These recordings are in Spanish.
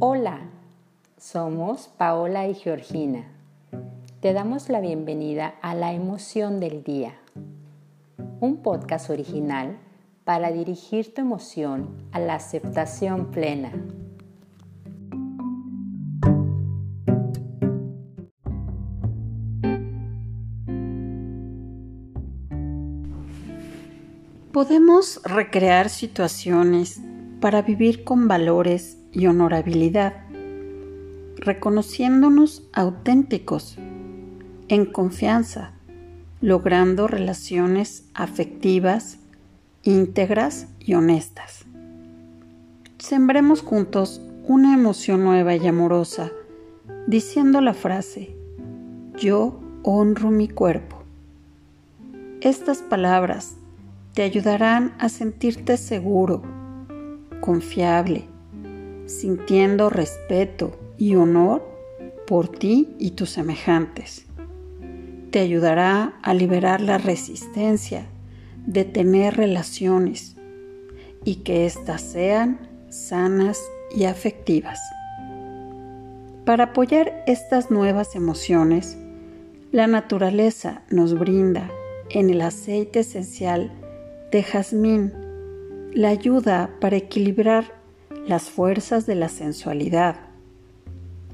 Hola, somos Paola y Georgina. Te damos la bienvenida a La Emoción del Día, un podcast original para dirigir tu emoción a la aceptación plena. Podemos recrear situaciones para vivir con valores y honorabilidad, reconociéndonos auténticos, en confianza, logrando relaciones afectivas, íntegras y honestas. Sembremos juntos una emoción nueva y amorosa, diciendo la frase, yo honro mi cuerpo. Estas palabras te ayudarán a sentirte seguro, confiable, sintiendo respeto y honor por ti y tus semejantes. Te ayudará a liberar la resistencia de tener relaciones y que éstas sean sanas y afectivas. Para apoyar estas nuevas emociones, la naturaleza nos brinda en el aceite esencial de jazmín la ayuda para equilibrar las fuerzas de la sensualidad,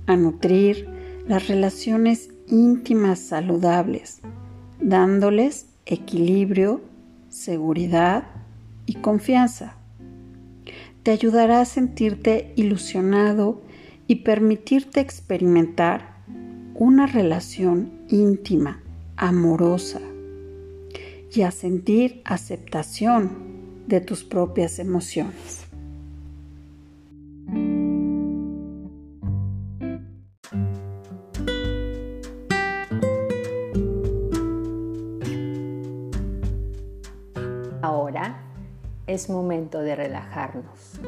a nutrir las relaciones íntimas saludables, dándoles equilibrio, seguridad y confianza. Te ayudará a sentirte ilusionado y permitirte experimentar una relación íntima, amorosa, y a sentir aceptación de tus propias emociones. Ahora es momento de relajarnos.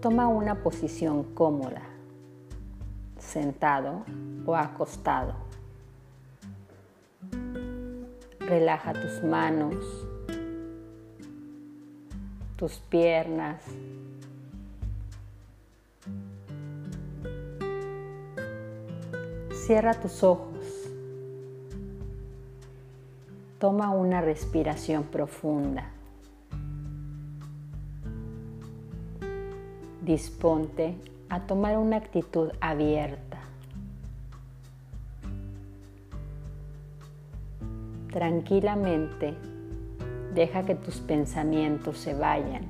Toma una posición cómoda, sentado o acostado Relaja tus manos, tus piernas. Cierra tus ojos. Toma una respiración profunda. Disponte a tomar una actitud abierta. Tranquilamente deja que tus pensamientos se vayan,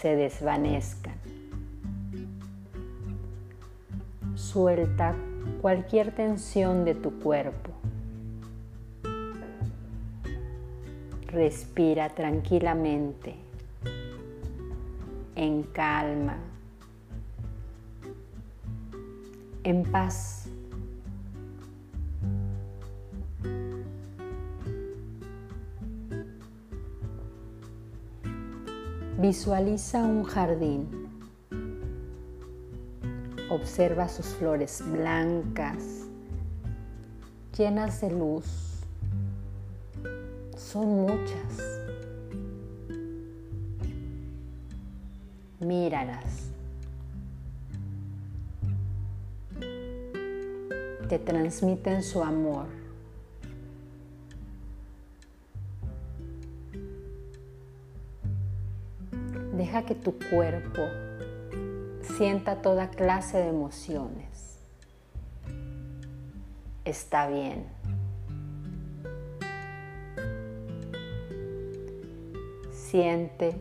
se desvanezcan. Suelta cualquier tensión de tu cuerpo. Respira tranquilamente, en calma, en paz. Visualiza un jardín. Observa sus flores blancas, llenas de luz. Son muchas. Míralas. Te transmiten su amor. Deja que tu cuerpo sienta toda clase de emociones. Está bien. Siente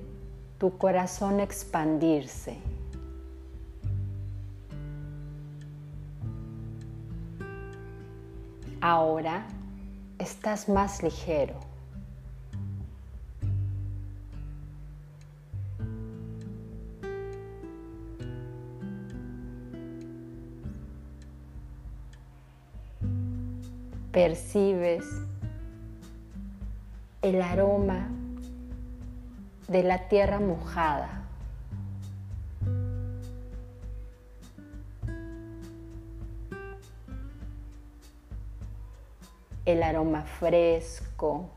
tu corazón expandirse. Ahora estás más ligero. Percibes el aroma de la tierra mojada. El aroma fresco,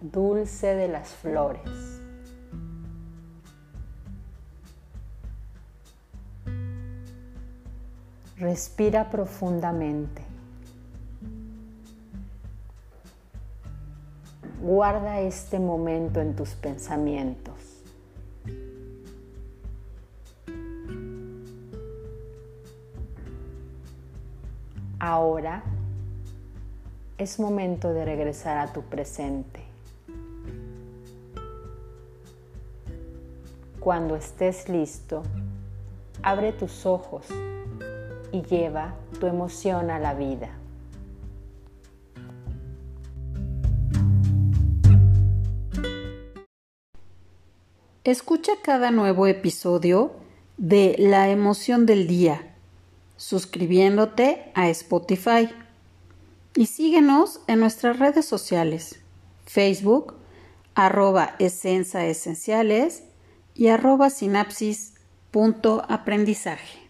dulce de las flores. Respira profundamente. Guarda este momento en tus pensamientos. Ahora es momento de regresar a tu presente. Cuando estés listo, abre tus ojos y lleva tu emoción a la vida. Escucha cada nuevo episodio de La emoción del día, suscribiéndote a Spotify. Y síguenos en nuestras redes sociales, Facebook, arroba esenciales y arroba sinapsis.aprendizaje.